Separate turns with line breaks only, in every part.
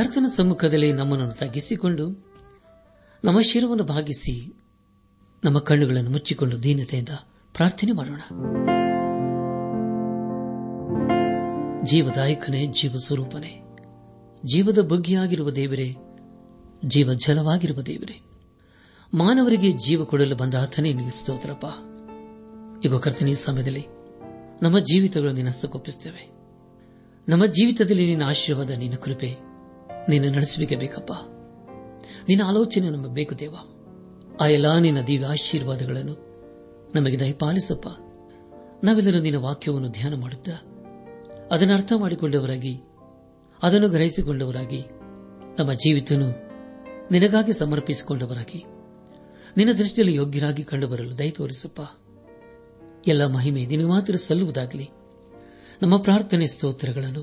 ಕರ್ತನ ಸಮ್ಮುಖದಲ್ಲಿ ನಮ್ಮನ್ನು ತಗ್ಗಿಸಿಕೊಂಡು ನಮ್ಮ ಶಿರವನ್ನು ಭಾಗಿಸಿ ನಮ್ಮ ಕಣ್ಣುಗಳನ್ನು ಮುಚ್ಚಿಕೊಂಡು ದೀನತೆಯಿಂದ ಪ್ರಾರ್ಥನೆ ಮಾಡೋಣ ಜೀವದಾಯಕನೇ ಜೀವ ಸ್ವರೂಪನೇ ಜೀವದ ಬುಗ್ಗಿಯಾಗಿರುವ ದೇವರೇ ಜೀವ ಜಲವಾಗಿರುವ ದೇವರೇ ಮಾನವರಿಗೆ ಜೀವ ಕೊಡಲು ಬಂದ ಆತನೇ ಸ್ತೋತ್ರಪ್ಪ ಈಗ ಕರ್ತನ ಸಮಯದಲ್ಲಿ ನಮ್ಮ ಜೀವಿತಗಳು ನಿನ್ನ ನಮ್ಮ ಜೀವಿತದಲ್ಲಿ ನಿನ್ನ ಆಶೀರ್ವಾದ ನಿನ್ನ ಕೃಪೆ ನಿನ್ನ ನಡೆಸುವಿಕೆ ಬೇಕಪ್ಪ ನಿನ್ನ ಆಲೋಚನೆ ನಮಗೆ ಬೇಕು ದೇವ ಆ ಎಲ್ಲ ನಿನ್ನ ದಿವ್ಯ ಆಶೀರ್ವಾದಗಳನ್ನು ನಮಗೆ ದಯಪಾಲಿಸಪ್ಪ ನಾವೆಲ್ಲರೂ ನಿನ್ನ ವಾಕ್ಯವನ್ನು ಧ್ಯಾನ ಮಾಡುತ್ತಾ ಅದನ್ನು ಅರ್ಥ ಮಾಡಿಕೊಂಡವರಾಗಿ ಅದನ್ನು ಗ್ರಹಿಸಿಕೊಂಡವರಾಗಿ ನಮ್ಮ ಜೀವಿತನು ನಿನಗಾಗಿ ಸಮರ್ಪಿಸಿಕೊಂಡವರಾಗಿ ನಿನ್ನ ದೃಷ್ಟಿಯಲ್ಲಿ ಯೋಗ್ಯರಾಗಿ ಕಂಡುಬರಲು ದಯ ತೋರಿಸಪ್ಪ ಎಲ್ಲ ಮಹಿಮೆ ನಿನಗೆ ಮಾತ್ರ ಸಲ್ಲುವುದಾಗಲಿ ನಮ್ಮ ಪ್ರಾರ್ಥನೆ ಸ್ತೋತ್ರಗಳನ್ನು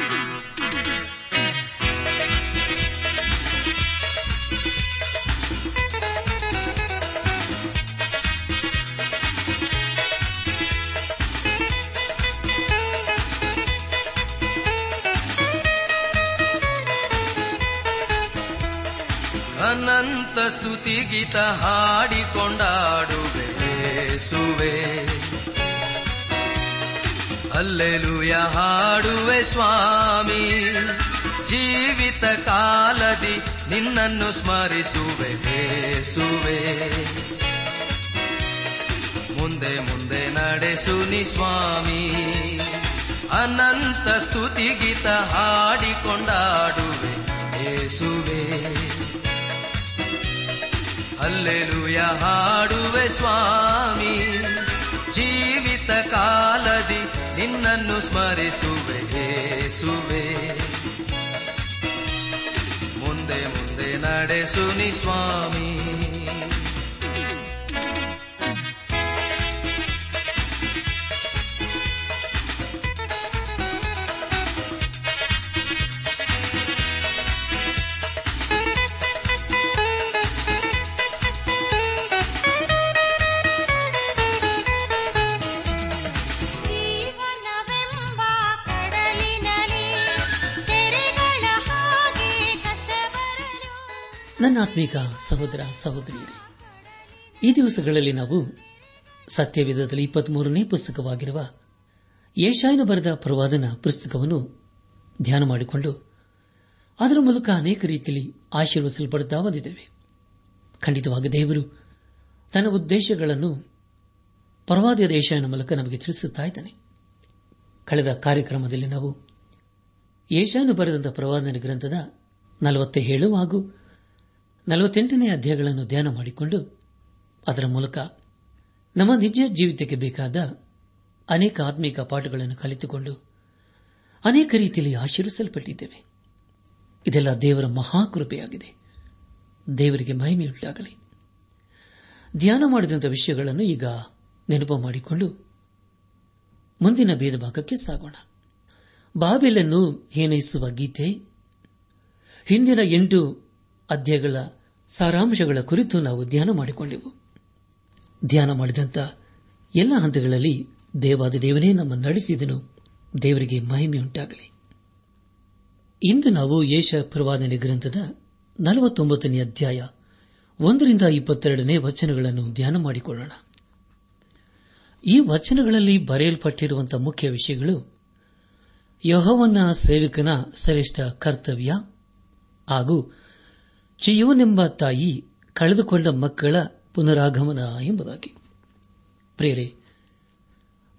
ಅನಂತ ಗೀತ ಹಾಡಿಕೊಂಡಾಡುವೆ ಸುವೆ ಅಲ್ಲೆಲುಯ ಹಾಡುವೆ ಸ್ವಾಮಿ ಜೀವಿತ ಕಾಲದಿ ನಿನ್ನನ್ನು ಸ್ಮರಿಸುವೆ ಬೇಸುವೆ ಮುಂದೆ ಮುಂದೆ ನಡೆಸು ನಿ ಸ್ವಾಮಿ ಅನಂತ ಗೀತ ಹಾಡಿಕೊಂಡಾಡುವೆ ಸುವೇ ಅಲ್ಲೆಲುಯ ಹಾಡುವೆ ಸ್ವಾಮಿ ಜೀವಿತ ಕಾಲದಿ ನಿನ್ನನ್ನು ಸ್ಮರಿಸುವೆ ಸುವೆ ಮುಂದೆ ಮುಂದೆ ನಡೆಸುನಿ ಸ್ವಾಮಿ
ನನ್ನ ಆತ್ಮೀಕ ಸಹೋದರ ಸಹೋದರಿಯರೇ ಈ ದಿವಸಗಳಲ್ಲಿ ನಾವು ಸತ್ಯವೇಧದಲ್ಲಿ ಇಪ್ಪತ್ಮೂರನೇ ಪುಸ್ತಕವಾಗಿರುವ ಏಷಾಯನ ಬರೆದ ಪ್ರವಾದನ ಪುಸ್ತಕವನ್ನು ಧ್ಯಾನ ಮಾಡಿಕೊಂಡು ಅದರ ಮೂಲಕ ಅನೇಕ ರೀತಿಯಲ್ಲಿ ಆಶೀರ್ವಸಲ್ಪಡುತ್ತಾ ಬಂದಿದ್ದೇವೆ ಖಂಡಿತವಾಗಿ ದೇವರು ತನ್ನ ಉದ್ದೇಶಗಳನ್ನು ಪರವಾದಿಯ ದೇಶನ ಮೂಲಕ ನಮಗೆ ತಿಳಿಸುತ್ತಾ ಇದ್ದಾನೆ ಕಳೆದ ಕಾರ್ಯಕ್ರಮದಲ್ಲಿ ನಾವು ಏಷಾನು ಬರೆದಂತಹ ಪ್ರವಾದನ ಗ್ರಂಥದ ನಲವತ್ತೇಳು ಹಾಗೂ ನಲವತ್ತೆಂಟನೇ ಅಧ್ಯಾಯಗಳನ್ನು ಧ್ಯಾನ ಮಾಡಿಕೊಂಡು ಅದರ ಮೂಲಕ ನಮ್ಮ ನಿಜ ಜೀವಿತಕ್ಕೆ ಬೇಕಾದ ಅನೇಕ ಆತ್ಮಿಕ ಪಾಠಗಳನ್ನು ಕಲಿತುಕೊಂಡು ಅನೇಕ ರೀತಿಯಲ್ಲಿ ಆಶೀರ್ವಿಸಲ್ಪಟ್ಟಿದ್ದೇವೆ ಇದೆಲ್ಲ ದೇವರ ಮಹಾಕೃಪೆಯಾಗಿದೆ ದೇವರಿಗೆ ಮಹಿಮೆಯುಂಟಾಗಲಿ ಧ್ಯಾನ ಮಾಡಿದಂಥ ವಿಷಯಗಳನ್ನು ಈಗ ನೆನಪು ಮಾಡಿಕೊಂಡು ಮುಂದಿನ ಭೇದ ಭಾಗಕ್ಕೆ ಸಾಗೋಣ ಬಾಬೆಲನ್ನು ಹೇನೈಸುವ ಗೀತೆ ಹಿಂದಿನ ಎಂಟು ಅಧ್ಯಾಯಗಳ ಸಾರಾಂಶಗಳ ಕುರಿತು ನಾವು ಧ್ಯಾನ ಮಾಡಿಕೊಂಡೆವು ಧ್ಯಾನ ಮಾಡಿದಂಥ ಎಲ್ಲ ಹಂತಗಳಲ್ಲಿ ದೇವಾದ ದೇವನೇ ನಮ್ಮ ನಡೆಸಿದನು ದೇವರಿಗೆ ಮಹಿಮೆಯುಂಟಾಗಲಿ ಇಂದು ನಾವು ಯೇಷ ಪ್ರವಾದನೆ ಗ್ರಂಥದ ನಲವತ್ತೊಂಬತ್ತನೇ ಅಧ್ಯಾಯ ಒಂದರಿಂದ ಇಪ್ಪತ್ತೆರಡನೇ ವಚನಗಳನ್ನು ಧ್ಯಾನ ಮಾಡಿಕೊಳ್ಳೋಣ ಈ ವಚನಗಳಲ್ಲಿ ಬರೆಯಲ್ಪಟ್ಟರುವಂತಹ ಮುಖ್ಯ ವಿಷಯಗಳು ಯಹೋವನ ಸೇವಕನ ಶ್ರೇಷ್ಠ ಕರ್ತವ್ಯ ಹಾಗೂ ಚಿಯೋನೆಂಬ ತಾಯಿ ಕಳೆದುಕೊಂಡ ಮಕ್ಕಳ ಪುನರಾಗಮನ ಎಂಬುದಾಗಿ ಪ್ರೇರೆ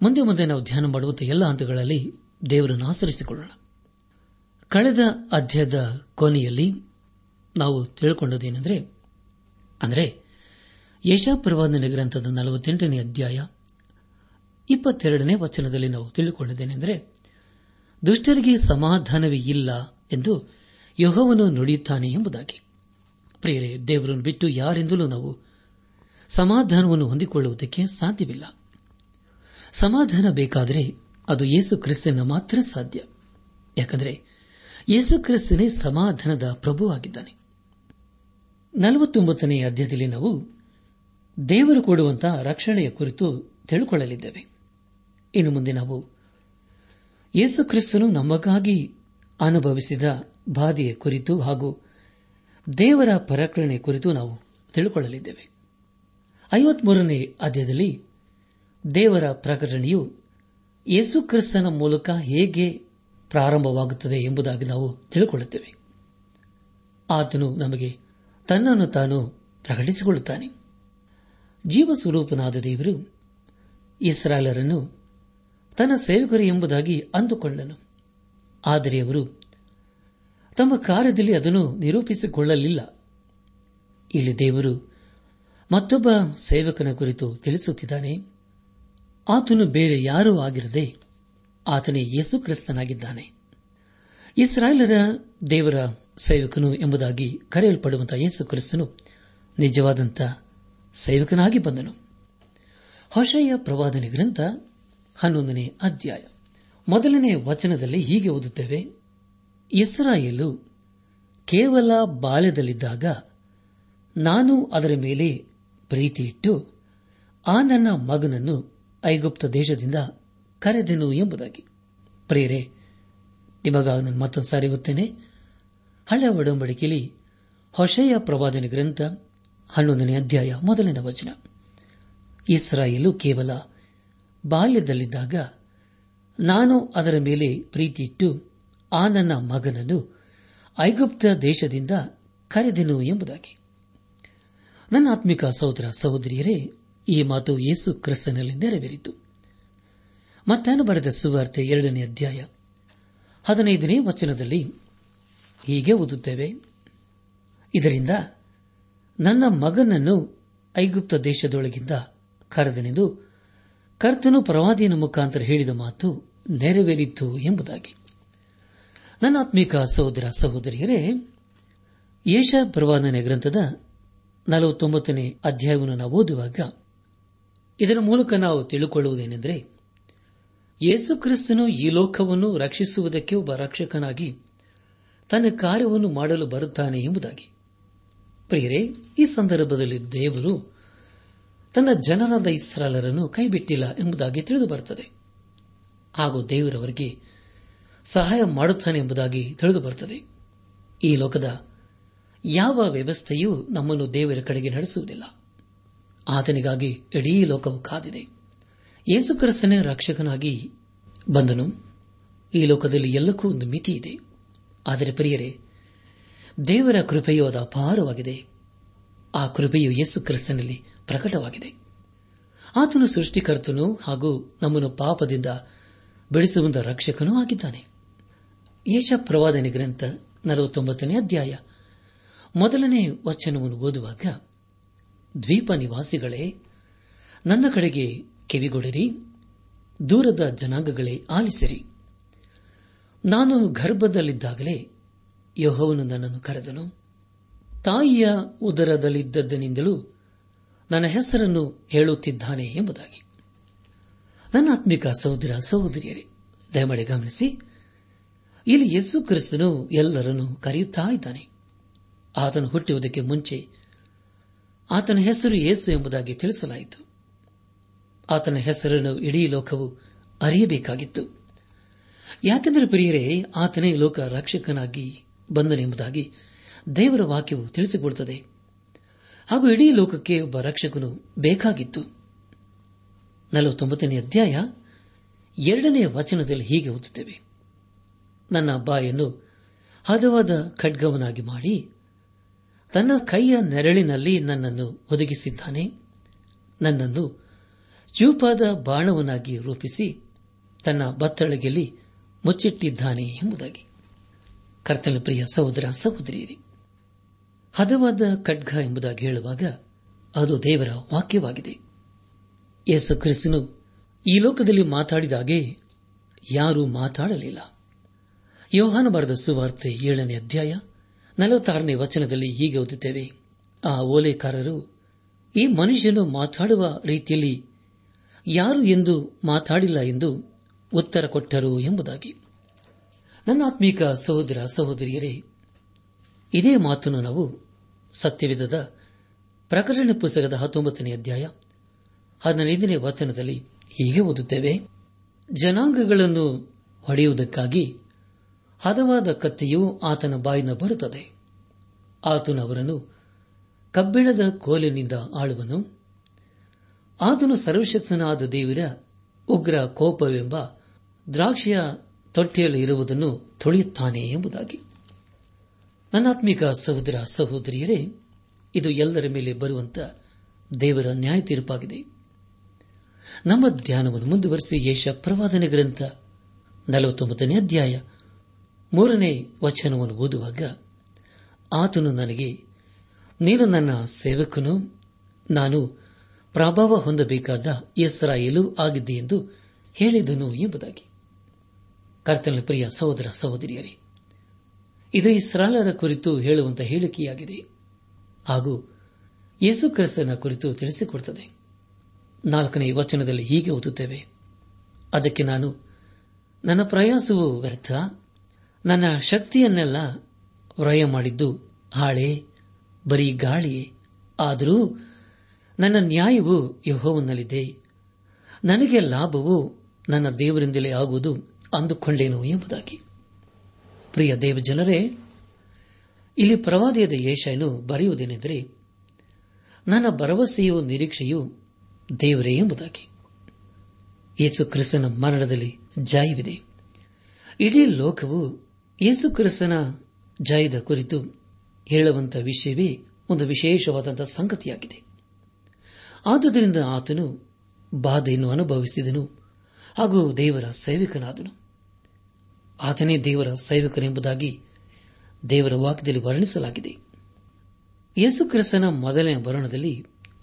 ಮುಂದೆ ಮುಂದೆ ನಾವು ಧ್ಯಾನ ಮಾಡುವಂತಹ ಎಲ್ಲ ಹಂತಗಳಲ್ಲಿ ದೇವರನ್ನು ಆಚರಿಸಿಕೊಳ್ಳೋಣ ಕಳೆದ ಅಧ್ಯಾಯದ ಕೊನೆಯಲ್ಲಿ ನಾವು ತಿಳ್ಕೊಂಡದೇನೆಂದರೆ ಅಂದರೆ ಯಶಾಪ್ರವಾದನೆ ಗ್ರಂಥದ ನಲವತ್ತೆಂಟನೇ ಅಧ್ಯಾಯ ಇಪ್ಪತ್ತೆರಡನೇ ವಚನದಲ್ಲಿ ನಾವು ತಿಳಿದುಕೊಂಡದೇನೆಂದರೆ ದುಷ್ಟರಿಗೆ ಸಮಾಧಾನವೇ ಇಲ್ಲ ಎಂದು ಯೋಹವನ್ನು ನುಡಿಯುತ್ತಾನೆ ಎಂಬುದಾಗಿ ಪ್ರಿಯರೇ ದೇವರನ್ನು ಬಿಟ್ಟು ಯಾರೆಂದಲೂ ನಾವು ಸಮಾಧಾನವನ್ನು ಹೊಂದಿಕೊಳ್ಳುವುದಕ್ಕೆ ಸಾಧ್ಯವಿಲ್ಲ ಸಮಾಧಾನ ಬೇಕಾದರೆ ಅದು ಯೇಸು ಕ್ರಿಸ್ತನ ಮಾತ್ರ ಸಾಧ್ಯ ಯಾಕಂದರೆ ಯೇಸು ಕ್ರಿಸ್ತನೇ ಸಮಾಧಾನದ ಪ್ರಭುವಾಗಿದ್ದಾನೆ ನಲವತ್ತೊಂಬತ್ತನೇ ಅಧ್ಯಾಯದಲ್ಲಿ ನಾವು ದೇವರು ಕೊಡುವಂತಹ ರಕ್ಷಣೆಯ ಕುರಿತು ತಿಳಿಕೊಳ್ಳಲಿದ್ದೇವೆ ಇನ್ನು ಮುಂದೆ ನಾವು ಯೇಸು ಕ್ರಿಸ್ತನು ನಮಗಾಗಿ ಅನುಭವಿಸಿದ ಬಾಧೆಯ ಕುರಿತು ಹಾಗೂ ದೇವರ ಪರಕರಣೆ ಕುರಿತು ನಾವು ತಿಳಿದುಕೊಳ್ಳಲಿದ್ದೇವೆ ಐವತ್ಮೂರನೇ ಅಧ್ಯಾಯದಲ್ಲಿ ದೇವರ ಪ್ರಕಟಣೆಯು ಯೇಸು ಕ್ರಿಸ್ತನ ಮೂಲಕ ಹೇಗೆ ಪ್ರಾರಂಭವಾಗುತ್ತದೆ ಎಂಬುದಾಗಿ ನಾವು ತಿಳಿದುಕೊಳ್ಳುತ್ತೇವೆ ಆತನು ನಮಗೆ ತನ್ನನ್ನು ತಾನು ಪ್ರಕಟಿಸಿಕೊಳ್ಳುತ್ತಾನೆ ಜೀವ ಸ್ವರೂಪನಾದ ದೇವರು ಇಸ್ರಾಲರನ್ನು ತನ್ನ ಸೇವಕರು ಎಂಬುದಾಗಿ ಅಂದುಕೊಂಡನು ಆದರೆ ಅವರು ತಮ್ಮ ಕಾರ್ಯದಲ್ಲಿ ಅದನ್ನು ನಿರೂಪಿಸಿಕೊಳ್ಳಲಿಲ್ಲ ಇಲ್ಲಿ ದೇವರು ಮತ್ತೊಬ್ಬ ಸೇವಕನ ಕುರಿತು ತಿಳಿಸುತ್ತಿದ್ದಾನೆ ಆತನು ಬೇರೆ ಯಾರೂ ಆಗಿರದೆ ಆತನೇ ಯೇಸು ಕ್ರಿಸ್ತನಾಗಿದ್ದಾನೆ ಇಸ್ರಾಯೇಲರ ದೇವರ ಸೇವಕನು ಎಂಬುದಾಗಿ ಕರೆಯಲ್ಪಡುವಂತಹ ಯೇಸು ಕ್ರಿಸ್ತನು ನಿಜವಾದಂಥ ಸೇವಕನಾಗಿ ಬಂದನು ಹೊಶಯ ಪ್ರವಾದನೆ ಗ್ರಂಥ ಹನ್ನೊಂದನೇ ಅಧ್ಯಾಯ ಮೊದಲನೇ ವಚನದಲ್ಲಿ ಹೀಗೆ ಓದುತ್ತೇವೆ ಇಸ್ರಾಯೇಲು ಕೇವಲ ಬಾಲ್ಯದಲ್ಲಿದ್ದಾಗ ನಾನು ಅದರ ಮೇಲೆ ಪ್ರೀತಿಯಿಟ್ಟು ಆ ನನ್ನ ಮಗನನ್ನು ಐಗುಪ್ತ ದೇಶದಿಂದ ಕರೆದೆನು ಎಂಬುದಾಗಿ ಪ್ರೇರೆ ನಿಮಗ ಮತ್ತೊಂದು ಸಾರಿ ಗೊತ್ತೇನೆ ಹಳೆ ಒಡಂಬಡಿಕೆಯಲ್ಲಿ ಹೊಸೆಯ ಪ್ರವಾದನೆ ಗ್ರಂಥ ಹನ್ನೊಂದನೇ ಅಧ್ಯಾಯ ಮೊದಲನೇ ವಚನ ಇಸ್ರಾಯೇಲು ಕೇವಲ ಬಾಲ್ಯದಲ್ಲಿದ್ದಾಗ ನಾನು ಅದರ ಮೇಲೆ ಪ್ರೀತಿಯಿಟ್ಟು ಆ ನನ್ನ ಮಗನನ್ನು ಐಗುಪ್ತ ದೇಶದಿಂದ ಕರೆದೆನು ಎಂಬುದಾಗಿ ನನ್ನ ಆತ್ಮಿಕ ಸಹೋದರ ಸಹೋದರಿಯರೇ ಈ ಮಾತು ಯೇಸು ಕ್ರಿಸ್ತನಲ್ಲಿ ನೆರವೇರಿತು ಮತ್ತಾನು ಬರೆದ ಸುವಾರ್ತೆ ಎರಡನೇ ಅಧ್ಯಾಯ ಹದಿನೈದನೇ ವಚನದಲ್ಲಿ ಹೀಗೆ ಓದುತ್ತೇವೆ ಇದರಿಂದ ನನ್ನ ಮಗನನ್ನು ಐಗುಪ್ತ ದೇಶದೊಳಗಿಂದ ಕರೆದನೆಂದು ಕರ್ತನು ಪ್ರವಾದಿಯನ್ನು ಮುಖಾಂತರ ಹೇಳಿದ ಮಾತು ನೆರವೇರಿತು ಎಂಬುದಾಗಿ ನನ್ನಾತ್ಮೀಕ ಸಹೋದರ ಸಹೋದರಿಯರೇ ಯೇಷ ಪ್ರವಾದನೆ ಗ್ರಂಥದ ನಲವತ್ತೊಂಬತ್ತನೇ ಅಧ್ಯಾಯವನ್ನು ನಾವು ಓದುವಾಗ ಇದರ ಮೂಲಕ ನಾವು ತಿಳಿಕೊಳ್ಳುವುದೇನೆಂದರೆ ಯೇಸು ಕ್ರಿಸ್ತನು ಈ ಲೋಕವನ್ನು ರಕ್ಷಿಸುವುದಕ್ಕೆ ಒಬ್ಬ ರಕ್ಷಕನಾಗಿ ತನ್ನ ಕಾರ್ಯವನ್ನು ಮಾಡಲು ಬರುತ್ತಾನೆ ಎಂಬುದಾಗಿ ಪ್ರಿಯರೇ ಈ ಸಂದರ್ಭದಲ್ಲಿ ದೇವರು ತನ್ನ ಜನರಾದ ಇಸ್ರಾಲರನ್ನು ಕೈಬಿಟ್ಟಿಲ್ಲ ಎಂಬುದಾಗಿ ತಿಳಿದು ಬರುತ್ತದೆ ಹಾಗೂ ದೇವರವರಿಗೆ ಸಹಾಯ ಮಾಡುತ್ತಾನೆ ಎಂಬುದಾಗಿ ತಿಳಿದು ಬರುತ್ತದೆ ಈ ಲೋಕದ ಯಾವ ವ್ಯವಸ್ಥೆಯೂ ನಮ್ಮನ್ನು ದೇವರ ಕಡೆಗೆ ನಡೆಸುವುದಿಲ್ಲ ಆತನಿಗಾಗಿ ಇಡೀ ಲೋಕವು ಕಾದಿದೆ ಯೇಸುಕ್ರಿಸ್ತನೇ ರಕ್ಷಕನಾಗಿ ಬಂದನು ಈ ಲೋಕದಲ್ಲಿ ಎಲ್ಲಕ್ಕೂ ಒಂದು ಮಿತಿ ಇದೆ ಆದರೆ ಪ್ರಿಯರೇ ದೇವರ ಕೃಪೆಯೂ ಅದು ಅಪಾರವಾಗಿದೆ ಆ ಕೃಪೆಯು ಯೇಸು ಕ್ರಿಸ್ತನಲ್ಲಿ ಪ್ರಕಟವಾಗಿದೆ ಆತನು ಸೃಷ್ಟಿಕರ್ತನು ಹಾಗೂ ನಮ್ಮನ್ನು ಪಾಪದಿಂದ ಬಿಡಿಸುವಂತ ರಕ್ಷಕನೂ ಆಗಿದ್ದಾನೆ ಯಶಪ್ರವಾದನೆ ಪ್ರವಾದನೆ ಗ್ರಂಥ ನಲವತ್ತೊಂಬತ್ತನೇ ಅಧ್ಯಾಯ ಮೊದಲನೇ ವಚನವನ್ನು ಓದುವಾಗ ದ್ವೀಪ ನಿವಾಸಿಗಳೇ ನನ್ನ ಕಡೆಗೆ ಕಿವಿಗೊಡಿರಿ ದೂರದ ಜನಾಂಗಗಳೇ ಆಲಿಸಿರಿ ನಾನು ಗರ್ಭದಲ್ಲಿದ್ದಾಗಲೇ ಯಹೋವನು ನನ್ನನ್ನು ಕರೆದನು ತಾಯಿಯ ಉದರದಲ್ಲಿದ್ದದ್ದನಿಂದಲೂ ನನ್ನ ಹೆಸರನ್ನು ಹೇಳುತ್ತಿದ್ದಾನೆ ಎಂಬುದಾಗಿ ನನ್ನ ಆತ್ಮಿಕ ಸಹೋದರ ಸಹೋದರಿಯರೇ ದಯಮಾಡಿ ಗಮನಿಸಿ ಇಲ್ಲಿ ಯೇಸು ಕ್ರಿಸ್ತನು ಎಲ್ಲರನ್ನು ಕರೆಯುತ್ತಾ ಇದ್ದಾನೆ ಆತನು ಹುಟ್ಟುವುದಕ್ಕೆ ಮುಂಚೆ ಆತನ ಹೆಸರು ಯೇಸು ಎಂಬುದಾಗಿ ತಿಳಿಸಲಾಯಿತು ಆತನ ಹೆಸರನ್ನು ಇಡೀ ಲೋಕವು ಅರಿಯಬೇಕಾಗಿತ್ತು ಯಾಕೆಂದರೆ ಪ್ರಿಯರೇ ಆತನೇ ಲೋಕ ರಕ್ಷಕನಾಗಿ ಬಂದನೆಂಬುದಾಗಿ ದೇವರ ವಾಕ್ಯವು ತಿಳಿಸಿಕೊಡುತ್ತದೆ ಹಾಗೂ ಇಡೀ ಲೋಕಕ್ಕೆ ಒಬ್ಬ ರಕ್ಷಕನು ಬೇಕಾಗಿತ್ತು ನಲವತ್ತೊಂಬತ್ತನೇ ಅಧ್ಯಾಯ ಎರಡನೇ ವಚನದಲ್ಲಿ ಹೀಗೆ ಓದುತ್ತೇವೆ ನನ್ನ ಬಾಯನ್ನು ಹದವಾದ ಖಡ್ಗವನಾಗಿ ಮಾಡಿ ತನ್ನ ಕೈಯ ನೆರಳಿನಲ್ಲಿ ನನ್ನನ್ನು ಒದಗಿಸಿದ್ದಾನೆ ನನ್ನನ್ನು ಚೂಪಾದ ಬಾಣವನಾಗಿ ರೂಪಿಸಿ ತನ್ನ ಬತ್ತಳಗೆಯಲ್ಲಿ ಮುಚ್ಚಿಟ್ಟಿದ್ದಾನೆ ಎಂಬುದಾಗಿ ಕರ್ತನ ಪ್ರಿಯ ಸಹೋದರ ಸಹೋದರಿಯರಿ ಹದವಾದ ಖಡ್ಗ ಎಂಬುದಾಗಿ ಹೇಳುವಾಗ ಅದು ದೇವರ ವಾಕ್ಯವಾಗಿದೆ ಯೇಸು ಕ್ರಿಸ್ತನು ಈ ಲೋಕದಲ್ಲಿ ಮಾತಾಡಿದಾಗೆ ಯಾರೂ ಮಾತಾಡಲಿಲ್ಲ ಯೋಹಾನು ಬರೆದ ಸುವಾರ್ತೆ ಏಳನೇ ಅಧ್ಯಾಯ ನಲವತ್ತಾರನೇ ವಚನದಲ್ಲಿ ಹೀಗೆ ಓದುತ್ತೇವೆ ಆ ಓಲೆಕಾರರು ಈ ಮನುಷ್ಯನು ಮಾತಾಡುವ ರೀತಿಯಲ್ಲಿ ಯಾರು ಎಂದು ಮಾತಾಡಿಲ್ಲ ಎಂದು ಉತ್ತರ ಕೊಟ್ಟರು ಎಂಬುದಾಗಿ ನನ್ನ ಆತ್ಮೀಕ ಸಹೋದರ ಸಹೋದರಿಯರೇ ಇದೇ ಮಾತನ್ನು ನಾವು ಸತ್ಯವಿಧದ ಪ್ರಕರಣ ಪುಸ್ತಕದ ಹತ್ತೊಂಬತ್ತನೇ ಅಧ್ಯಾಯ ಹದಿನೈದನೇ ವಚನದಲ್ಲಿ ಹೀಗೆ ಓದುತ್ತೇವೆ ಜನಾಂಗಗಳನ್ನು ಹೊಡೆಯುವುದಕ್ಕಾಗಿ ಹದವಾದ ಕತ್ತಿಯು ಆತನ ಬಾಯಿನ ಬರುತ್ತದೆ ಆತನು ಅವರನ್ನು ಕಬ್ಬಿಣದ ಕೋಲಿನಿಂದ ಆಳುವನು ಆತನು ಸರ್ವಶಕ್ತನಾದ ದೇವರ ಉಗ್ರ ಕೋಪವೆಂಬ ದ್ರಾಕ್ಷಿಯ ತೊಟ್ಟೆಯಲ್ಲಿ ಇರುವುದನ್ನು ತೊಳೆಯುತ್ತಾನೆ ಎಂಬುದಾಗಿ ನನ್ನಾತ್ಮಿಕ ಸಹೋದರ ಸಹೋದರಿಯರೇ ಇದು ಎಲ್ಲರ ಮೇಲೆ ಬರುವಂತ ದೇವರ ನ್ಯಾಯ ತೀರ್ಪಾಗಿದೆ ನಮ್ಮ ಧ್ಯಾನವನ್ನು ಮುಂದುವರೆಸಿ ಯೇಷ ಪ್ರವಾದನೆ ಗ್ರಂಥ ನಲವತ್ತೊಂಬತ್ತನೇ ಅಧ್ಯಾಯ ಮೂರನೇ ವಚನವನ್ನು ಓದುವಾಗ ಆತನು ನನಗೆ ನೀನು ನನ್ನ ಸೇವಕನು ನಾನು ಪ್ರಭಾವ ಹೊಂದಬೇಕಾದ ಇಸ್ರಾಯೇಲು ಆಗಿದ್ದೆ ಎಂದು ಹೇಳಿದನು ಎಂಬುದಾಗಿ ಕರ್ತನ ಪ್ರಿಯ ಸಹೋದರ ಸಹೋದರಿಯರೇ ಇದು ಇಸ್ರಾಲರ ಕುರಿತು ಹೇಳುವಂತಹ ಹೇಳಿಕೆಯಾಗಿದೆ ಹಾಗೂ ಯೇಸು ಕ್ರಿಸ್ತನ ಕುರಿತು ತಿಳಿಸಿಕೊಡುತ್ತದೆ ನಾಲ್ಕನೇ ವಚನದಲ್ಲಿ ಹೀಗೆ ಓದುತ್ತೇವೆ ಅದಕ್ಕೆ ನಾನು ನನ್ನ ಪ್ರಯಾಸವು ವ್ಯರ್ಥ ನನ್ನ ಶಕ್ತಿಯನ್ನೆಲ್ಲ ವ್ರಯ ಮಾಡಿದ್ದು ಹಾಳೆ ಬರೀ ಗಾಳಿಯೇ ಆದರೂ ನನ್ನ ನ್ಯಾಯವು ಯಹೋವನ್ನಲ್ಲಿದೆ ನನಗೆ ಲಾಭವು ನನ್ನ ದೇವರಿಂದಲೇ ಆಗುವುದು ಅಂದುಕೊಂಡೇನು ಎಂಬುದಾಗಿ ಪ್ರಿಯ ದೇವ ಜನರೇ ಇಲ್ಲಿ ಪ್ರವಾದಿಯಾದ ಯೇಷನು ಬರೆಯುವುದೇನೆಂದರೆ ನನ್ನ ಭರವಸೆಯು ನಿರೀಕ್ಷೆಯು ದೇವರೇ ಎಂಬುದಾಗಿ ಯೇಸು ಕ್ರಿಸ್ತನ ಮರಣದಲ್ಲಿ ಜಾಯವಿದೆ ಇಡೀ ಲೋಕವು ಯೇಸು ಕ್ರಿಸ್ತನ ಜಯದ ಕುರಿತು ಹೇಳುವಂತಹ ವಿಷಯವೇ ಒಂದು ವಿಶೇಷವಾದಂತಹ ಸಂಗತಿಯಾಗಿದೆ ಆದುದರಿಂದ ಆತನು ಬಾಧೆಯನ್ನು ಅನುಭವಿಸಿದನು ಹಾಗೂ ದೇವರ ಸೇವಕನಾದನು ಆತನೇ ದೇವರ ಸೇವಕನೆಂಬುದಾಗಿ ದೇವರ ವಾಕ್ಯದಲ್ಲಿ ವರ್ಣಿಸಲಾಗಿದೆ ಯೇಸು ಕ್ರಿಸ್ತನ ಮೊದಲನೇ ವರ್ಣದಲ್ಲಿ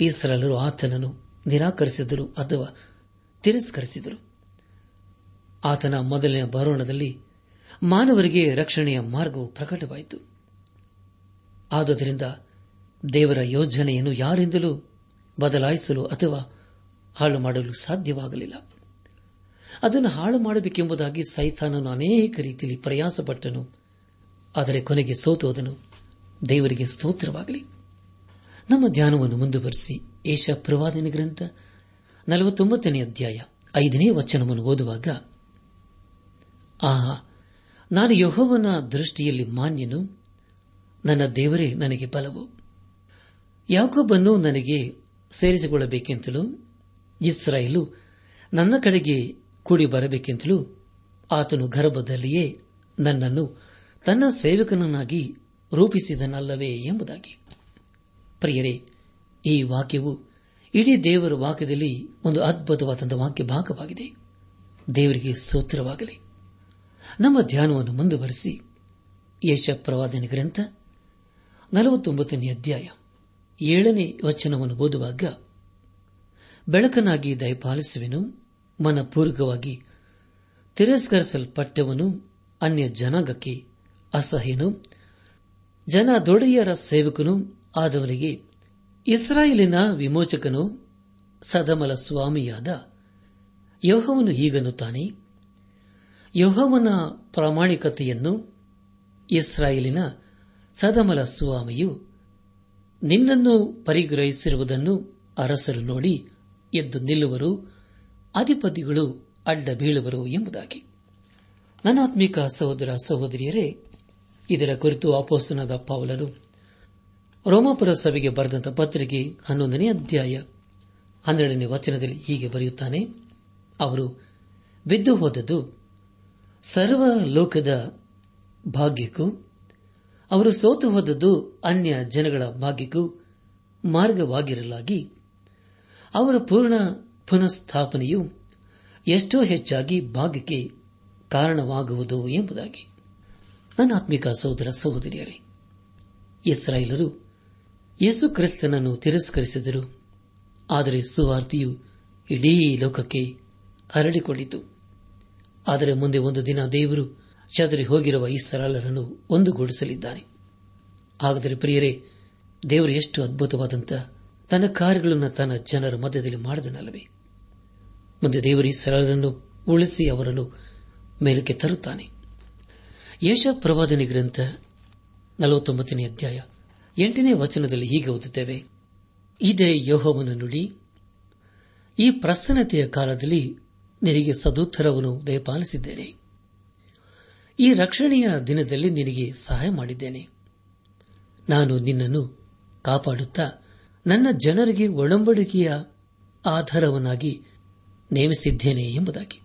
ಇಸ್ರಾಲರು ಆತನನ್ನು ನಿರಾಕರಿಸಿದರು ಅಥವಾ ತಿರಸ್ಕರಿಸಿದರು ಆತನ ಮೊದಲನೇ ಬರೋಣದಲ್ಲಿ ಮಾನವರಿಗೆ ರಕ್ಷಣೆಯ ಮಾರ್ಗವು ಪ್ರಕಟವಾಯಿತು ಆದುದರಿಂದ ದೇವರ ಯೋಜನೆಯನ್ನು ಯಾರಿಂದಲೂ ಬದಲಾಯಿಸಲು ಅಥವಾ ಹಾಳು ಮಾಡಲು ಸಾಧ್ಯವಾಗಲಿಲ್ಲ ಅದನ್ನು ಹಾಳು ಮಾಡಬೇಕೆಂಬುದಾಗಿ ಸೈತಾನನು ಅನೇಕ ರೀತಿಯಲ್ಲಿ ಪ್ರಯಾಸಪಟ್ಟನು ಆದರೆ ಕೊನೆಗೆ ಸೋತೋದನು ದೇವರಿಗೆ ಸ್ತೋತ್ರವಾಗಲಿ ನಮ್ಮ ಧ್ಯಾನವನ್ನು ಮುಂದುವರೆಸಿ ಏಷ ಪ್ರವಾದನ ಗ್ರಂಥ ನಲವತ್ತೊಂಬತ್ತನೇ ಅಧ್ಯಾಯ ಐದನೇ ವಚನವನ್ನು ಓದುವಾಗ ಆಹಾ ನಾನು ಯಹೋವನ ದೃಷ್ಟಿಯಲ್ಲಿ ಮಾನ್ಯನು ನನ್ನ ದೇವರೇ ನನಗೆ ಬಲವು ಯಾಕೊಬ್ಬನ್ನು ನನಗೆ ಸೇರಿಸಿಕೊಳ್ಳಬೇಕೆಂತಲೂ ಇಸ್ರಾಯೇಲು ನನ್ನ ಕಡೆಗೆ ಕೂಡಿ ಬರಬೇಕೆಂತಲೂ ಆತನು ಗರ್ಭದಲ್ಲಿಯೇ ನನ್ನನ್ನು ತನ್ನ ಸೇವಕನನ್ನಾಗಿ ರೂಪಿಸಿದನಲ್ಲವೇ ಎಂಬುದಾಗಿ ಪ್ರಿಯರೇ ಈ ವಾಕ್ಯವು ಇಡೀ ದೇವರ ವಾಕ್ಯದಲ್ಲಿ ಒಂದು ಅದ್ಭುತವಾದಂಥ ವಾಕ್ಯ ಭಾಗವಾಗಿದೆ ದೇವರಿಗೆ ಸೂತ್ರವಾಗಲಿ ನಮ್ಮ ಧ್ಯಾನವನ್ನು ಮುಂದುವರೆಸಿ ಯೇಷ ಗ್ರಂಥ ನಲವತ್ತೊಂಬತ್ತನೇ ಅಧ್ಯಾಯ ಏಳನೇ ವಚನವನ್ನು ಓದುವಾಗ ಬೆಳಕನಾಗಿ ದಯಪಾಲಿಸುವೆನು ಮನಪೂರ್ವಕವಾಗಿ ತಿರಸ್ಕರಿಸಲ್ಪಟ್ಟವನು ಅನ್ಯ ಜನಾಂಗಕ್ಕೆ ಅಸಹ್ಯನು ಜನ ದೊಡೆಯರ ಸೇವಕನೂ ಆದವರಿಗೆ ಇಸ್ರಾಯೇಲಿನ ವಿಮೋಚಕನು ಸದಮಲ ಸ್ವಾಮಿಯಾದ ಈಗನು ಹೀಗನ್ನುತ್ತಾನೆ ಯೋಹವನ ಪ್ರಾಮಾಣಿಕತೆಯನ್ನು ಇಸ್ರಾಯೇಲಿನ ಸದಮಲ ಸ್ವಾಮಿಯು ನಿನ್ನನ್ನು ಪರಿಗ್ರಹಿಸಿರುವುದನ್ನು ಅರಸರು ನೋಡಿ ಎದ್ದು ನಿಲ್ಲುವರು ಅಧಿಪತಿಗಳು ಅಡ್ಡ ಬೀಳುವರು ಎಂಬುದಾಗಿ ನನಾತ್ಮಿಕ ಸಹೋದರ ಸಹೋದರಿಯರೇ ಇದರ ಕುರಿತು ಅಪೋಸ್ತನಾದ ಪಾವಲರು ರೋಮಾಪುರ ಸಭೆಗೆ ಬರೆದಂತಹ ಪತ್ರಿಕೆ ಹನ್ನೊಂದನೇ ಅಧ್ಯಾಯ ಹನ್ನೆರಡನೇ ವಚನದಲ್ಲಿ ಹೀಗೆ ಬರೆಯುತ್ತಾನೆ ಅವರು ಬಿದ್ದು ಹೋದದ್ದು ಸರ್ವ ಲೋಕದ ಭಾಗ್ಯಕ್ಕೂ ಅವರು ಸೋತು ಹೋದದ್ದು ಅನ್ಯ ಜನಗಳ ಭಾಗ್ಯಕ್ಕೂ ಮಾರ್ಗವಾಗಿರಲಾಗಿ ಅವರ ಪೂರ್ಣ ಪುನಃಸ್ಥಾಪನೆಯು ಎಷ್ಟೋ ಹೆಚ್ಚಾಗಿ ಭಾಗ್ಯಕ್ಕೆ ಕಾರಣವಾಗುವುದು ಎಂಬುದಾಗಿ ನನ್ನ ಆತ್ಮಿಕ ಸಹೋದರ ಸಹೋದರಿಯರೇ ಇಸ್ರಾಯೇಲರು ಯೇಸು ಕ್ರಿಸ್ತನನ್ನು ತಿರಸ್ಕರಿಸಿದರು ಆದರೆ ಸುವಾರ್ತೆಯು ಇಡೀ ಲೋಕಕ್ಕೆ ಹರಡಿಕೊಂಡಿತು ಆದರೆ ಮುಂದೆ ಒಂದು ದಿನ ದೇವರು ಚದರಿ ಹೋಗಿರುವ ಈ ಸರಳರನ್ನು ಒಂದುಗೂಡಿಸಲಿದ್ದಾನೆ ಹಾಗಾದರೆ ಪ್ರಿಯರೇ ದೇವರು ಎಷ್ಟು ಅದ್ಭುತವಾದಂತ ತನ್ನ ಕಾರ್ಯಗಳನ್ನು ತನ್ನ ಜನರ ಮಧ್ಯದಲ್ಲಿ ಮಾಡಿದನಲ್ಲವೇ ಮುಂದೆ ದೇವರು ಈ ಸರಳರನ್ನು ಉಳಿಸಿ ಅವರನ್ನು ಮೇಲಕ್ಕೆ ತರುತ್ತಾನೆ ಯಶ ಪ್ರವಾದನೆ ಗ್ರಂಥ ನಲವತ್ತೊಂಬತ್ತನೇ ಅಧ್ಯಾಯ ಎಂಟನೇ ವಚನದಲ್ಲಿ ಹೀಗೆ ಓದುತ್ತೇವೆ ಇದೇ ಯೋಹವನ್ನು ನುಡಿ ಈ ಪ್ರಸನ್ನತೆಯ ಕಾಲದಲ್ಲಿ ನಿನಗೆ ಸದುತ್ತರವನ್ನು ದಯಪಾಲಿಸಿದ್ದೇನೆ ಈ ರಕ್ಷಣೆಯ ದಿನದಲ್ಲಿ ನಿನಗೆ ಸಹಾಯ ಮಾಡಿದ್ದೇನೆ ನಾನು ನಿನ್ನನ್ನು ಕಾಪಾಡುತ್ತಾ ನನ್ನ ಜನರಿಗೆ ಒಡಂಬಡಿಕೆಯ ಆಧಾರವನ್ನಾಗಿ ನೇಮಿಸಿದ್ದೇನೆ ಎಂಬುದಾಗಿ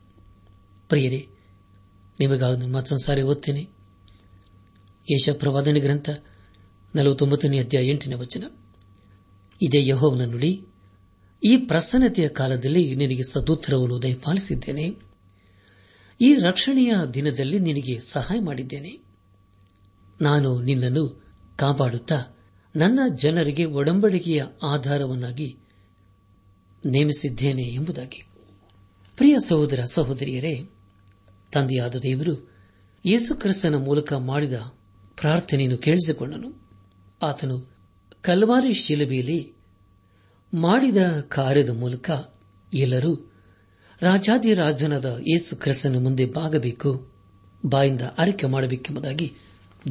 ಪ್ರಿಯರೇ ನಿಮಗಾದ ಮತ್ತೊಂದು ಸಾರಿ ಓದ್ತೇನೆ ಯಶಪ್ರವಾದನೆ ಗ್ರಂಥ ನಲವತ್ತೊಂಬತ್ತನೇ ಅಧ್ಯಾಯ ಎಂಟನೇ ವಚನ ಇದೇ ಯಹೋವನ ನುಡಿ ಈ ಪ್ರಸನ್ನತೆಯ ಕಾಲದಲ್ಲಿ ನಿನಗೆ ಸದೋತ್ತರವನ್ನು ದಯಪಾಲಿಸಿದ್ದೇನೆ ಈ ರಕ್ಷಣೆಯ ದಿನದಲ್ಲಿ ನಿನಗೆ ಸಹಾಯ ಮಾಡಿದ್ದೇನೆ ನಾನು ನಿನ್ನನ್ನು ಕಾಪಾಡುತ್ತಾ ನನ್ನ ಜನರಿಗೆ ಒಡಂಬಡಿಕೆಯ ಆಧಾರವನ್ನಾಗಿ ನೇಮಿಸಿದ್ದೇನೆ ಎಂಬುದಾಗಿ ಪ್ರಿಯ ಸಹೋದರ ಸಹೋದರಿಯರೇ ತಂದೆಯಾದ ದೇವರು ಯೇಸುಕ್ರಿಸ್ತನ ಮೂಲಕ ಮಾಡಿದ ಪ್ರಾರ್ಥನೆಯನ್ನು ಕೇಳಿಸಿಕೊಂಡನು ಆತನು ಕಲ್ವಾರಿ ಶಿಲಬೆಯಲ್ಲಿ ಮಾಡಿದ ಕಾರ್ಯದ ಮೂಲಕ ಎಲ್ಲರೂ ರಾಜಾದಿರಾಜನಾದ ಏಸು ಕ್ರಿಸ್ತನ ಮುಂದೆ ಬಾಗಬೇಕು ಬಾಯಿಂದ ಆರೈಕೆ ಮಾಡಬೇಕೆಂಬುದಾಗಿ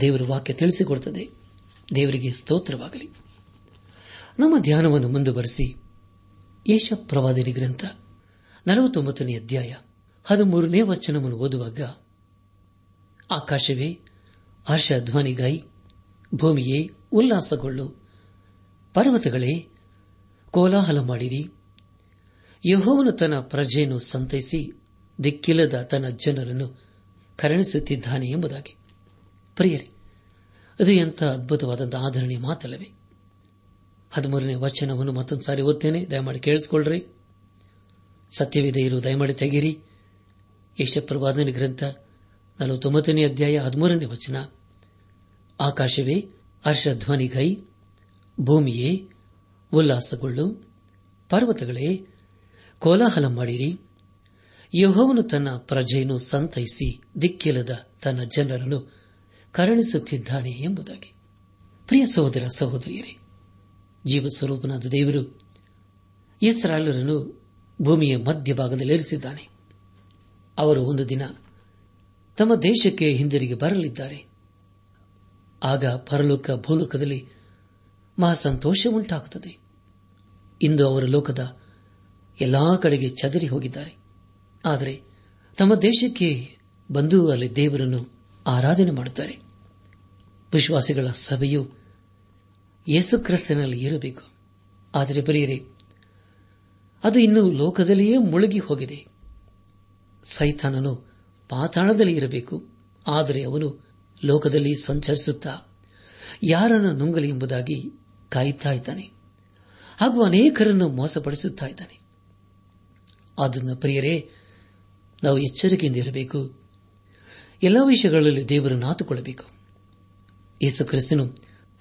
ದೇವರ ವಾಕ್ಯ ತಿಳಿಸಿಕೊಡುತ್ತದೆ ದೇವರಿಗೆ ಸ್ತೋತ್ರವಾಗಲಿ ನಮ್ಮ ಧ್ಯಾನವನ್ನು ಮುಂದುವರೆಸಿ ಯೇಷ ಗ್ರಂಥ ನಲವತ್ತೊಂಬತ್ತನೇ ಅಧ್ಯಾಯ ಹದಿಮೂರನೇ ವಚನವನ್ನು ಓದುವಾಗ ಆಕಾಶವೇ ಹರ್ಷಧ್ವನಿಗಾಯಿ ಭೂಮಿಯೇ ಉಲ್ಲಾಸಗೊಳ್ಳು ಪರ್ವತಗಳೇ ಕೋಲಾಹಲ ಮಾಡಿರಿ ಯಹೋವನು ತನ್ನ ಪ್ರಜೆಯನ್ನು ಸಂತೈಸಿ ದಿಕ್ಕಿಲ್ಲದ ತನ್ನ ಜನರನ್ನು ಕರುಣಿಸುತ್ತಿದ್ದಾನೆ ಎಂಬುದಾಗಿ ಪ್ರಿಯರೇ ಅದು ಎಂಥ ಅದ್ಭುತವಾದಂಥ ಆಧರಣೆ ಮಾತಲ್ಲವೇ ಹದಿಮೂರನೇ ವಚನವನ್ನು ಮತ್ತೊಂದು ಸಾರಿ ಓದ್ತೇನೆ ದಯಮಾಡಿ ಕೇಳಿಸ್ಕೊಳ್ರಿ ಸತ್ಯವಿದೆ ಇರು ದಯಮಾಡಿ ತೆಗೀರಿ ಯಶಪ್ರವಾದನ ಗ್ರಂಥ ನಲವತ್ತೊಂಬತ್ತನೇ ಅಧ್ಯಾಯ ಹದಿಮೂರನೇ ವಚನ ಆಕಾಶವೇ ಹರ್ಷಧ್ವನಿ ಗೈ ಭೂಮಿಯೇ ಉಲ್ಲಾಸಗೊಳ್ಳು ಪರ್ವತಗಳೇ ಕೋಲಾಹಲ ಮಾಡಿರಿ ಯಹೋವನು ತನ್ನ ಪ್ರಜೆಯನ್ನು ಸಂತೈಸಿ ದಿಕ್ಕಿಲ್ಲದ ತನ್ನ ಜನರನ್ನು ಕರುಣಿಸುತ್ತಿದ್ದಾನೆ ಎಂಬುದಾಗಿ ಪ್ರಿಯ ಸಹೋದರ ಸಹೋದರಿಯರೇ ಜೀವಸ್ವರೂಪನಾದ ದೇವರು ಇಸ್ರಾಲರನ್ನು ಭೂಮಿಯ ಮಧ್ಯಭಾಗದಲ್ಲಿ ಅವರು ಒಂದು ದಿನ ತಮ್ಮ ದೇಶಕ್ಕೆ ಹಿಂದಿರುಗಿ ಬರಲಿದ್ದಾರೆ ಆಗ ಪರಲೋಕ ಭೂಲೋಕದಲ್ಲಿ ಮಹಾಸಂತೋಷ ಉಂಟಾಗುತ್ತದೆ ಇಂದು ಅವರು ಲೋಕದ ಎಲ್ಲಾ ಕಡೆಗೆ ಚದರಿ ಹೋಗಿದ್ದಾರೆ ಆದರೆ ತಮ್ಮ ದೇಶಕ್ಕೆ ಬಂದು ಅಲ್ಲಿ ದೇವರನ್ನು ಆರಾಧನೆ ಮಾಡುತ್ತಾರೆ ವಿಶ್ವಾಸಿಗಳ ಸಭೆಯು ಯೇಸುಕ್ರಿಸ್ತನಲ್ಲಿ ಇರಬೇಕು ಆದರೆ ಬರೆಯರೆ ಅದು ಇನ್ನು ಲೋಕದಲ್ಲಿಯೇ ಮುಳುಗಿ ಹೋಗಿದೆ ಸೈತಾನನು ಪಾತಾಳದಲ್ಲಿ ಇರಬೇಕು ಆದರೆ ಅವನು ಲೋಕದಲ್ಲಿ ಸಂಚರಿಸುತ್ತಾ ಯಾರನ್ನು ನುಂಗಲಿ ಎಂಬುದಾಗಿ ಕಾಯುತ್ತಾ ಇದ್ದಾನೆ ಹಾಗೂ ಅನೇಕರನ್ನು ಮೋಸಪಡಿಸುತ್ತಿದ್ದಾನೆ ಇದ್ದಾನೆ ಪ್ರಿಯರೇ ನಾವು ಎಚ್ಚರಿಕೆಯಿಂದ ಇರಬೇಕು ಎಲ್ಲ ವಿಷಯಗಳಲ್ಲಿ ದೇವರು ನಾತುಕೊಳ್ಳಬೇಕು ಯೇಸು ಕ್ರಿಸ್ತನು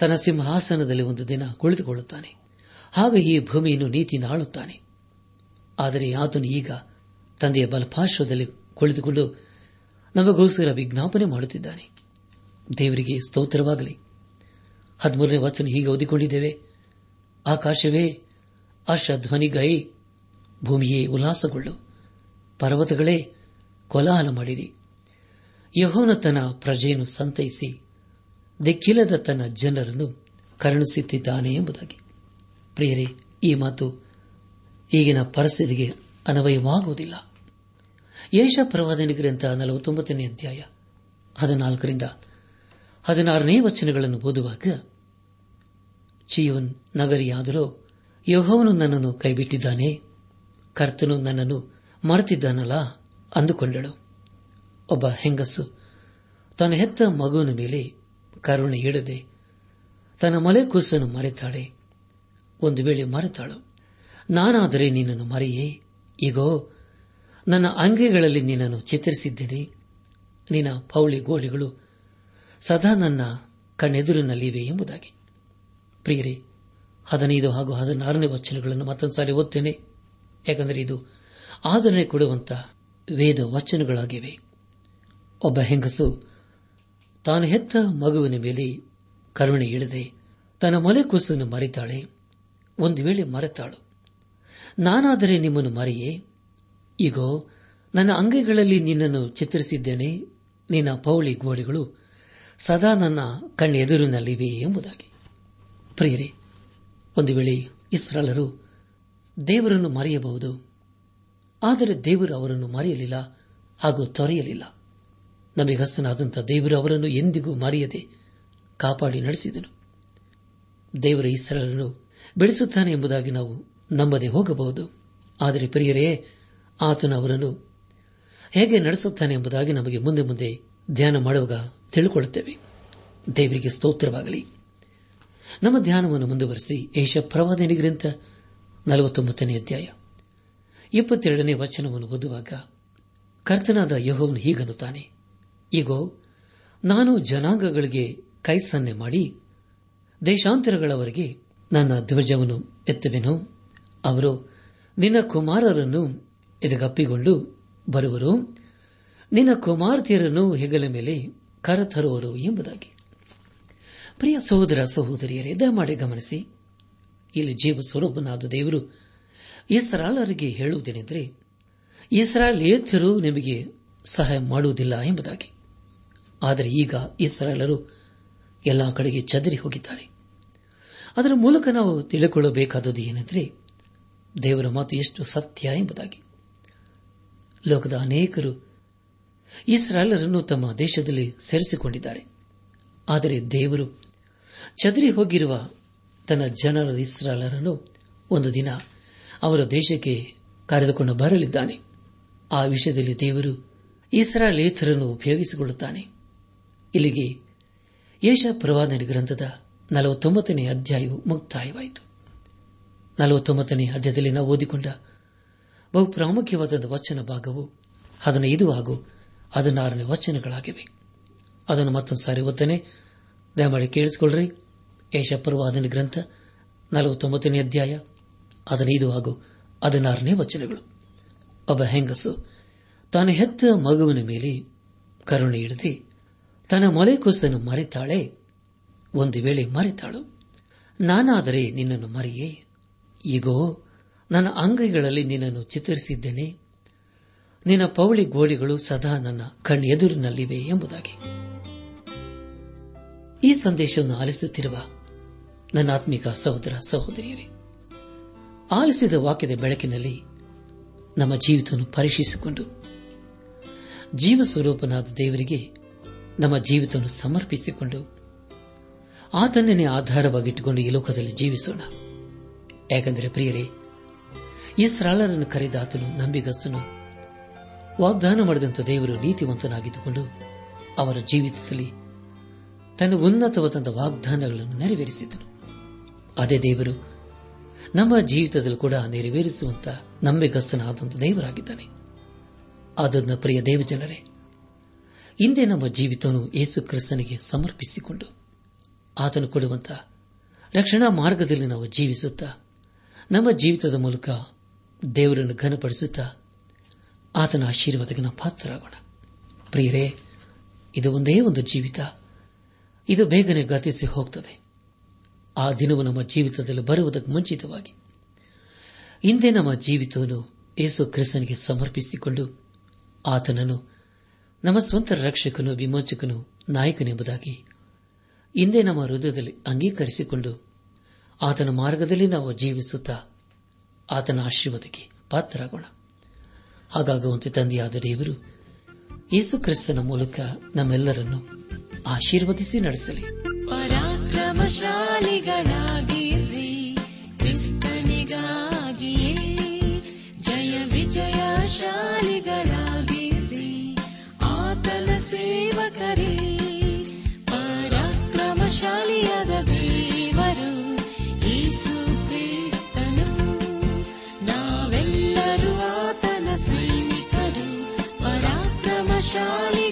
ತನ್ನ ಸಿಂಹಾಸನದಲ್ಲಿ ಒಂದು ದಿನ ಕುಳಿತುಕೊಳ್ಳುತ್ತಾನೆ ಹಾಗೆ ಈ ಭೂಮಿಯನ್ನು ನೀತಿ ಆಳುತ್ತಾನೆ ಆದರೆ ಆತನು ಈಗ ತಂದೆಯ ಬಲಪಾರ್ಶ್ವದಲ್ಲಿ ಕುಳಿತುಕೊಂಡು ನಮಗೋಸ್ಕರ ವಿಜ್ಞಾಪನೆ ಮಾಡುತ್ತಿದ್ದಾನೆ ದೇವರಿಗೆ ಸ್ತೋತ್ರವಾಗಲಿ ಹದಿಮೂರನೇ ವಚನ ಹೀಗೆ ಓದಿಕೊಂಡಿದ್ದೇವೆ ಆಕಾಶವೇ ಹರ್ಷಧ್ವನಿಗೈ ಭೂಮಿಯೇ ಉಲ್ಲಾಸಗೊಳ್ಳು ಪರ್ವತಗಳೇ ಕೊಲಾಹಲ ಮಾಡಿರಿ ಯಹೋನ ತನ್ನ ಪ್ರಜೆಯನ್ನು ಸಂತೈಸಿ ದಿಕ್ಕಿಲ್ಲದ ತನ್ನ ಜನರನ್ನು ಕರುಣಿಸುತ್ತಿದ್ದಾನೆ ಎಂಬುದಾಗಿ ಪ್ರಿಯರೇ ಈ ಮಾತು ಈಗಿನ ಪರಿಸ್ಥಿತಿಗೆ ಅನ್ವಯವಾಗುವುದಿಲ್ಲ ಯೇಷ ಪ್ರವಾದನಿಗ್ರಂಥ ನಲವತ್ತೊಂಬತ್ತನೇ ಅಧ್ಯಾಯ ಹದಿನಾಲ್ಕರಿಂದ ಹದಿನಾರನೇ ವಚನಗಳನ್ನು ಓದುವಾಗ ಚಿಯೋನ್ ನಗರಿಯಾದರೂ ಯೋಹವನು ನನ್ನನ್ನು ಕೈಬಿಟ್ಟಿದ್ದಾನೆ ಕರ್ತನು ನನ್ನನ್ನು ಮರೆತಿದ್ದಾನಲ್ಲ ಅಂದುಕೊಂಡಳು ಒಬ್ಬ ಹೆಂಗಸು ತನ್ನ ಹೆತ್ತ ಮಗುವಿನ ಮೇಲೆ ಕರುಣೆ ಇಡದೆ ತನ್ನ ಮಲೆ ಕೂಸನ್ನು ಮರೆತಾಳೆ ಒಂದು ವೇಳೆ ಮರೆತಾಳು ನಾನಾದರೆ ನಿನ್ನನ್ನು ಮರೆಯೇ ಈಗೋ ನನ್ನ ಅಂಗೈಗಳಲ್ಲಿ ನಿನ್ನನ್ನು ಚಿತ್ರಿಸಿದ್ದೇನೆ ನಿನ್ನ ಪೌಳಿ ಗೋಳಿಗಳು ಸದಾ ನನ್ನ ಕಣ್ಣೆದುರಿನಲ್ಲಿವೆ ಎಂಬುದಾಗಿ ಪ್ರಿಯರೇ ಹದಿನೈದು ಹಾಗೂ ಹದಿನಾರನೇ ವಚನಗಳನ್ನು ಮತ್ತೊಂದು ಸಾರಿ ಓದ್ತೇನೆ ಯಾಕಂದರೆ ಇದು ಆದರಣೆ ಕೊಡುವಂತ ವೇದ ವಚನಗಳಾಗಿವೆ ಒಬ್ಬ ಹೆಂಗಸು ತಾನು ಹೆತ್ತ ಮಗುವಿನ ಮೇಲೆ ಕರುಣೆ ಇಳದೆ ತನ್ನ ಮೊಲೆ ಕುಸನ್ನು ಮರೆತಾಳೆ ಒಂದು ವೇಳೆ ಮರೆತಾಳು ನಾನಾದರೆ ನಿಮ್ಮನ್ನು ಮರೆಯೇ ಈಗೋ ನನ್ನ ಅಂಗೈಗಳಲ್ಲಿ ನಿನ್ನನ್ನು ಚಿತ್ರಿಸಿದ್ದೇನೆ ನಿನ್ನ ಪೌಳಿ ಗೋಡೆಗಳು ಸದಾ ನನ್ನ ಕಣ್ಣೆದುರಿನಲ್ಲಿವೆ ಎಂಬುದಾಗಿ ಪ್ರಿಯರೇ ಒಂದು ವೇಳೆ ಇಸ್ರಾಲರು ದೇವರನ್ನು ಮರೆಯಬಹುದು ಆದರೆ ದೇವರು ಅವರನ್ನು ಮರೆಯಲಿಲ್ಲ ಹಾಗೂ ತೊರೆಯಲಿಲ್ಲ ನಮಗಸ್ತನಾದಂಥ ದೇವರು ಅವರನ್ನು ಎಂದಿಗೂ ಮರೆಯದೆ ಕಾಪಾಡಿ ನಡೆಸಿದನು ದೇವರ ಇಸ್ರಾಲರನ್ನು ಬೆಳೆಸುತ್ತಾನೆ ಎಂಬುದಾಗಿ ನಾವು ನಂಬದೆ ಹೋಗಬಹುದು ಆದರೆ ಪ್ರಿಯರೇ ಆತನ ಅವರನ್ನು ಹೇಗೆ ನಡೆಸುತ್ತಾನೆ ಎಂಬುದಾಗಿ ನಮಗೆ ಮುಂದೆ ಮುಂದೆ ಧ್ಯಾನ ಮಾಡುವಾಗ ತಿಳುಕೊಳ್ಳುತ್ತೇವೆ ದೇವರಿಗೆ ಸ್ತೋತ್ರವಾಗಲಿ ನಮ್ಮ ಧ್ಯಾನವನ್ನು ಮುಂದುವರೆಸಿ ಏಷ ಪ್ರವಾದನೆ ಗ್ರಂಥ ನಲವತ್ತೊಂಬತ್ತನೇ ಅಧ್ಯಾಯ ಇಪ್ಪತ್ತೆರಡನೇ ವಚನವನ್ನು ಓದುವಾಗ ಕರ್ತನಾದ ಯಹೋವನು ತಾನೆ ಈಗೋ ನಾನು ಜನಾಂಗಗಳಿಗೆ ಕೈ ಸನ್ನೆ ಮಾಡಿ ದೇಶಾಂತರಗಳವರೆಗೆ ನನ್ನ ಧ್ವಜವನ್ನು ಎತ್ತುವೆನು ಅವರು ನಿನ್ನ ಕುಮಾರರನ್ನು ಎದೆಗಪ್ಪಿಕೊಂಡು ಬರುವರು ನಿನ್ನ ಕುಮಾರ್ತೆಯರನ್ನು ಹೆಗಲ ಮೇಲೆ ಕರತರುವರು ಎಂಬುದಾಗಿ ಪ್ರಿಯ ಸಹೋದರ ಸಹೋದರಿಯರೇ ದಯಮಾಡಿ ಗಮನಿಸಿ ಇಲ್ಲಿ ಜೀವ ಸ್ವರೂಪನಾದ ದೇವರು ಇಸ್ರಾಲರಿಗೆ ಹೇಳುವುದೇನೆಂದರೆ ಇಸ್ರಾಲೇಥ್ಯರು ನಿಮಗೆ ಸಹಾಯ ಮಾಡುವುದಿಲ್ಲ ಎಂಬುದಾಗಿ ಆದರೆ ಈಗ ಇಸ್ರಾಲರು ಎಲ್ಲ ಕಡೆಗೆ ಚದರಿ ಹೋಗಿದ್ದಾರೆ ಅದರ ಮೂಲಕ ನಾವು ತಿಳಿದುಕೊಳ್ಳಬೇಕಾದದ್ದು ಏನೆಂದರೆ ದೇವರ ಮಾತು ಎಷ್ಟು ಸತ್ಯ ಎಂಬುದಾಗಿ ಲೋಕದ ಅನೇಕರು ಇಸ್ರಾಲರನ್ನು ತಮ್ಮ ದೇಶದಲ್ಲಿ ಸೇರಿಸಿಕೊಂಡಿದ್ದಾರೆ ಆದರೆ ದೇವರು ಚದರಿ ಹೋಗಿರುವ ತನ್ನ ಜನರ ಇಸ್ರಾಲರನ್ನು ಒಂದು ದಿನ ಅವರ ದೇಶಕ್ಕೆ ಕರೆದುಕೊಂಡು ಬರಲಿದ್ದಾನೆ ಆ ವಿಷಯದಲ್ಲಿ ದೇವರು ಇಸ್ರಾಲೇಥರನ್ನು ಉಪಯೋಗಿಸಿಕೊಳ್ಳುತ್ತಾನೆ ಇಲ್ಲಿಗೆ ಯೇಷ ಪ್ರವಾದನೆ ಗ್ರಂಥದ ನಲವತ್ತೊಂಬತ್ತನೇ ಅಧ್ಯಾಯವು ಮುಕ್ತಾಯವಾಯಿತು ನಲವತ್ತೊಂಬತ್ತನೇ ಅಧ್ಯಾಯದಲ್ಲಿ ನಾವು ಓದಿಕೊಂಡ ಬಹು ಪ್ರಾಮುಖ್ಯವಾದ ವಚನ ಭಾಗವು ಇದು ಹಾಗೂ ಹದಿನಾರನೇ ವಚನಗಳಾಗಿವೆ ಅದನ್ನು ಮತ್ತೊಂದು ಸಾರಿ ಓದ್ತಾನೆ ದಯಮಾಡಿ ಕೇಳಿಸಿಕೊಳ್ಳ್ರಿ ಯಶಪರ್ವಾದನ ಗ್ರಂಥ ನಲವತ್ತೊಂಬತ್ತನೇ ಅಧ್ಯಾಯ ಹದಿನೈದು ಹಾಗೂ ಹದಿನಾರನೇ ವಚನಗಳು ಒಬ್ಬ ಹೆಂಗಸು ತಾನು ಹೆತ್ತ ಮಗುವಿನ ಮೇಲೆ ಕರುಣೆ ಹಿಡಿದು ತನ್ನ ಮೊಳೆ ಕುಸನ್ನು ಮರೆತಾಳೆ ಒಂದು ವೇಳೆ ಮರೆತಾಳು ನಾನಾದರೆ ನಿನ್ನನ್ನು ಮರೆಯೇ ಈಗೋ ನನ್ನ ಅಂಗೈಗಳಲ್ಲಿ ನಿನ್ನನ್ನು ಚಿತ್ರಿಸಿದ್ದೇನೆ ನಿನ್ನ ಪೌಳಿ ಗೋಳಿಗಳು ಸದಾ ನನ್ನ ಕಣ್ಣೆದುರಿನಲ್ಲಿವೆ ಎಂಬುದಾಗಿ ಈ ಸಂದೇಶವನ್ನು ಆಲಿಸುತ್ತಿರುವ ಆತ್ಮಿಕ ಸಹೋದರ ಸಹೋದರಿಯರೇ ಆಲಿಸಿದ ವಾಕ್ಯದ ಬೆಳಕಿನಲ್ಲಿ ನಮ್ಮ ಜೀವಿತವನ್ನು ಪರೀಕ್ಷಿಸಿಕೊಂಡು ಜೀವ ಸ್ವರೂಪನಾದ ದೇವರಿಗೆ ನಮ್ಮ ಜೀವಿತವನ್ನು ಸಮರ್ಪಿಸಿಕೊಂಡು ಆತನನ್ನೇ ಆಧಾರವಾಗಿಟ್ಟುಕೊಂಡು ಈ ಲೋಕದಲ್ಲಿ ಜೀವಿಸೋಣ ಯಾಕೆಂದರೆ ಪ್ರಿಯರೇ ಇಸ್ರಾಳರನ್ನು ಕರೆದಾತನು ನಂಬಿಗಸ್ತನು ವಾಗ್ದಾನ ಮಾಡಿದಂತಹ ದೇವರು ನೀತಿವಂತನಾಗಿದ್ದುಕೊಂಡು ಅವರ ಜೀವಿತದಲ್ಲಿ ತನ್ನ ಉನ್ನತವಾದ ವಾಗ್ದಾನಗಳನ್ನು ನೆರವೇರಿಸಿದನು ಅದೇ ದೇವರು ನಮ್ಮ ಜೀವಿತದಲ್ಲಿ ಕೂಡ ನೆರವೇರಿಸುವಂತ ನಂಬಿಗಸ್ತನಾದಂಥ ದೇವರಾಗಿದ್ದಾನೆ ಅದನ್ನ ಪ್ರಿಯ ದೇವಜನರೇ ಇಂದೇ ನಮ್ಮ ಜೀವಿತವನ್ನು ಯೇಸು ಕ್ರಿಸ್ತನಿಗೆ ಸಮರ್ಪಿಸಿಕೊಂಡು ಆತನು ಕೊಡುವಂತಹ ರಕ್ಷಣಾ ಮಾರ್ಗದಲ್ಲಿ ನಾವು ಜೀವಿಸುತ್ತಾ ನಮ್ಮ ಜೀವಿತದ ಮೂಲಕ ದೇವರನ್ನು ಘನಪಡಿಸುತ್ತಾ ಆತನ ಆಶೀರ್ವಾದಕ್ಕೆ ನಾವು ಪಾತ್ರರಾಗೋಣ ಪ್ರಿಯರೇ ಇದು ಒಂದೇ ಒಂದು ಜೀವಿತ ಇದು ಬೇಗನೆ ಗತಿಸಿ ಹೋಗ್ತದೆ ಆ ದಿನವು ನಮ್ಮ ಜೀವಿತದಲ್ಲಿ ಬರುವುದಕ್ಕೆ ಮುಂಚಿತವಾಗಿ ಹಿಂದೆ ನಮ್ಮ ಜೀವಿತವನ್ನು ಯೇಸು ಕ್ರಿಸ್ತನಿಗೆ ಸಮರ್ಪಿಸಿಕೊಂಡು ಆತನನ್ನು ನಮ್ಮ ಸ್ವಂತ ರಕ್ಷಕನು ವಿಮೋಚಕನು ನಾಯಕನೆಂಬುದಾಗಿ ಹಿಂದೆ ನಮ್ಮ ಹೃದಯದಲ್ಲಿ ಅಂಗೀಕರಿಸಿಕೊಂಡು ಆತನ ಮಾರ್ಗದಲ್ಲಿ ನಾವು ಜೀವಿಸುತ್ತಾ ಆತನ ಆಶೀರ್ವಾದಕ್ಕೆ ಪಾತ್ರರಾಗೋಣ ಹಾಗಾಗುವಂತೆ ತಂದೆಯಾದ ದೇವರು ಯೇಸು ಕ್ರಿಸ್ತನ ಮೂಲಕ ನಮ್ಮೆಲ್ಲರನ್ನು ಆಶೀರ್ವದಿಸಿ ನಡೆಸಲಿ
ಪರಾಕ್ರಮಶಾಲಿಗಳಾಗಿರಿ ಕ್ರಿಸ್ತನಿಗಾಗಿಯೇ ಜಯ ಶಾಲಿಗಳಾಗಿರಿ ಆತನ ಸೇವಕರೇ ಪರಾಕ್ರಮಶಾಲಿಯಾದ ದೇವರು ಯೇಸು ಕ್ರಿಸ್ತನು ನಾವೆಲ್ಲರೂ ಆತನ ಸೈನಿಕರು ಪರಾಕ್ರಮಶಾಲಿ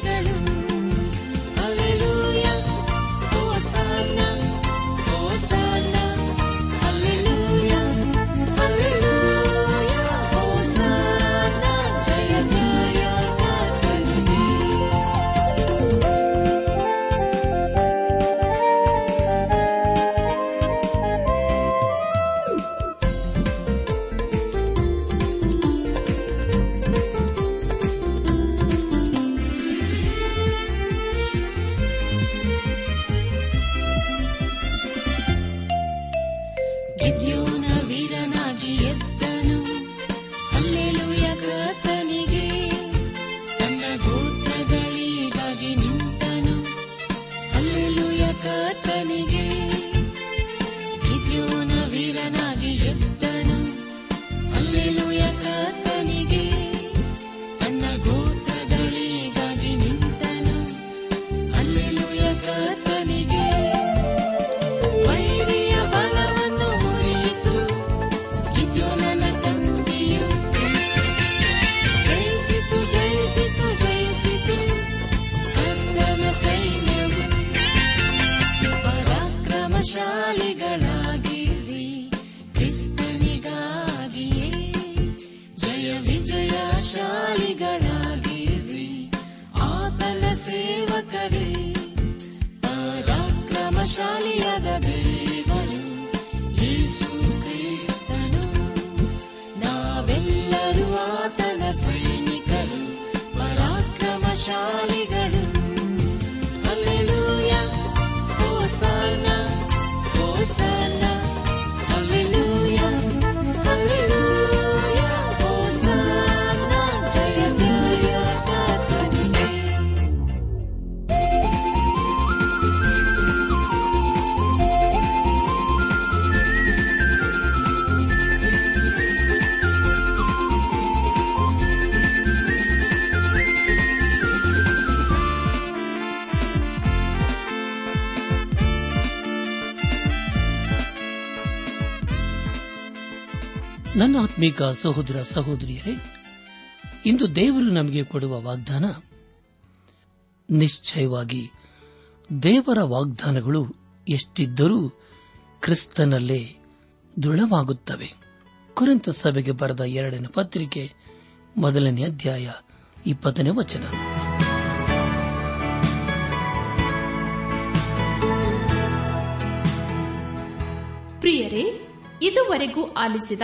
ಆತ್ಮಿಕ ಸಹೋದರ ಸಹೋದರಿಯರೇ ಇಂದು ದೇವರು ನಮಗೆ ಕೊಡುವ ವಾಗ್ದಾನ ನಿಶ್ಚಯವಾಗಿ ದೇವರ ವಾಗ್ದಾನಗಳು ಎಷ್ಟಿದ್ದರೂ ಕ್ರಿಸ್ತನಲ್ಲೇ ದೃಢವಾಗುತ್ತವೆ ಕುರಿತ ಸಭೆಗೆ ಬರೆದ ಎರಡನೇ ಪತ್ರಿಕೆ ಮೊದಲನೇ ಅಧ್ಯಾಯ
ಇಪ್ಪತ್ತನೇ ವಚನ ಪ್ರಿಯರೇ ಇದುವರೆಗೂ ಆಲಿಸಿದ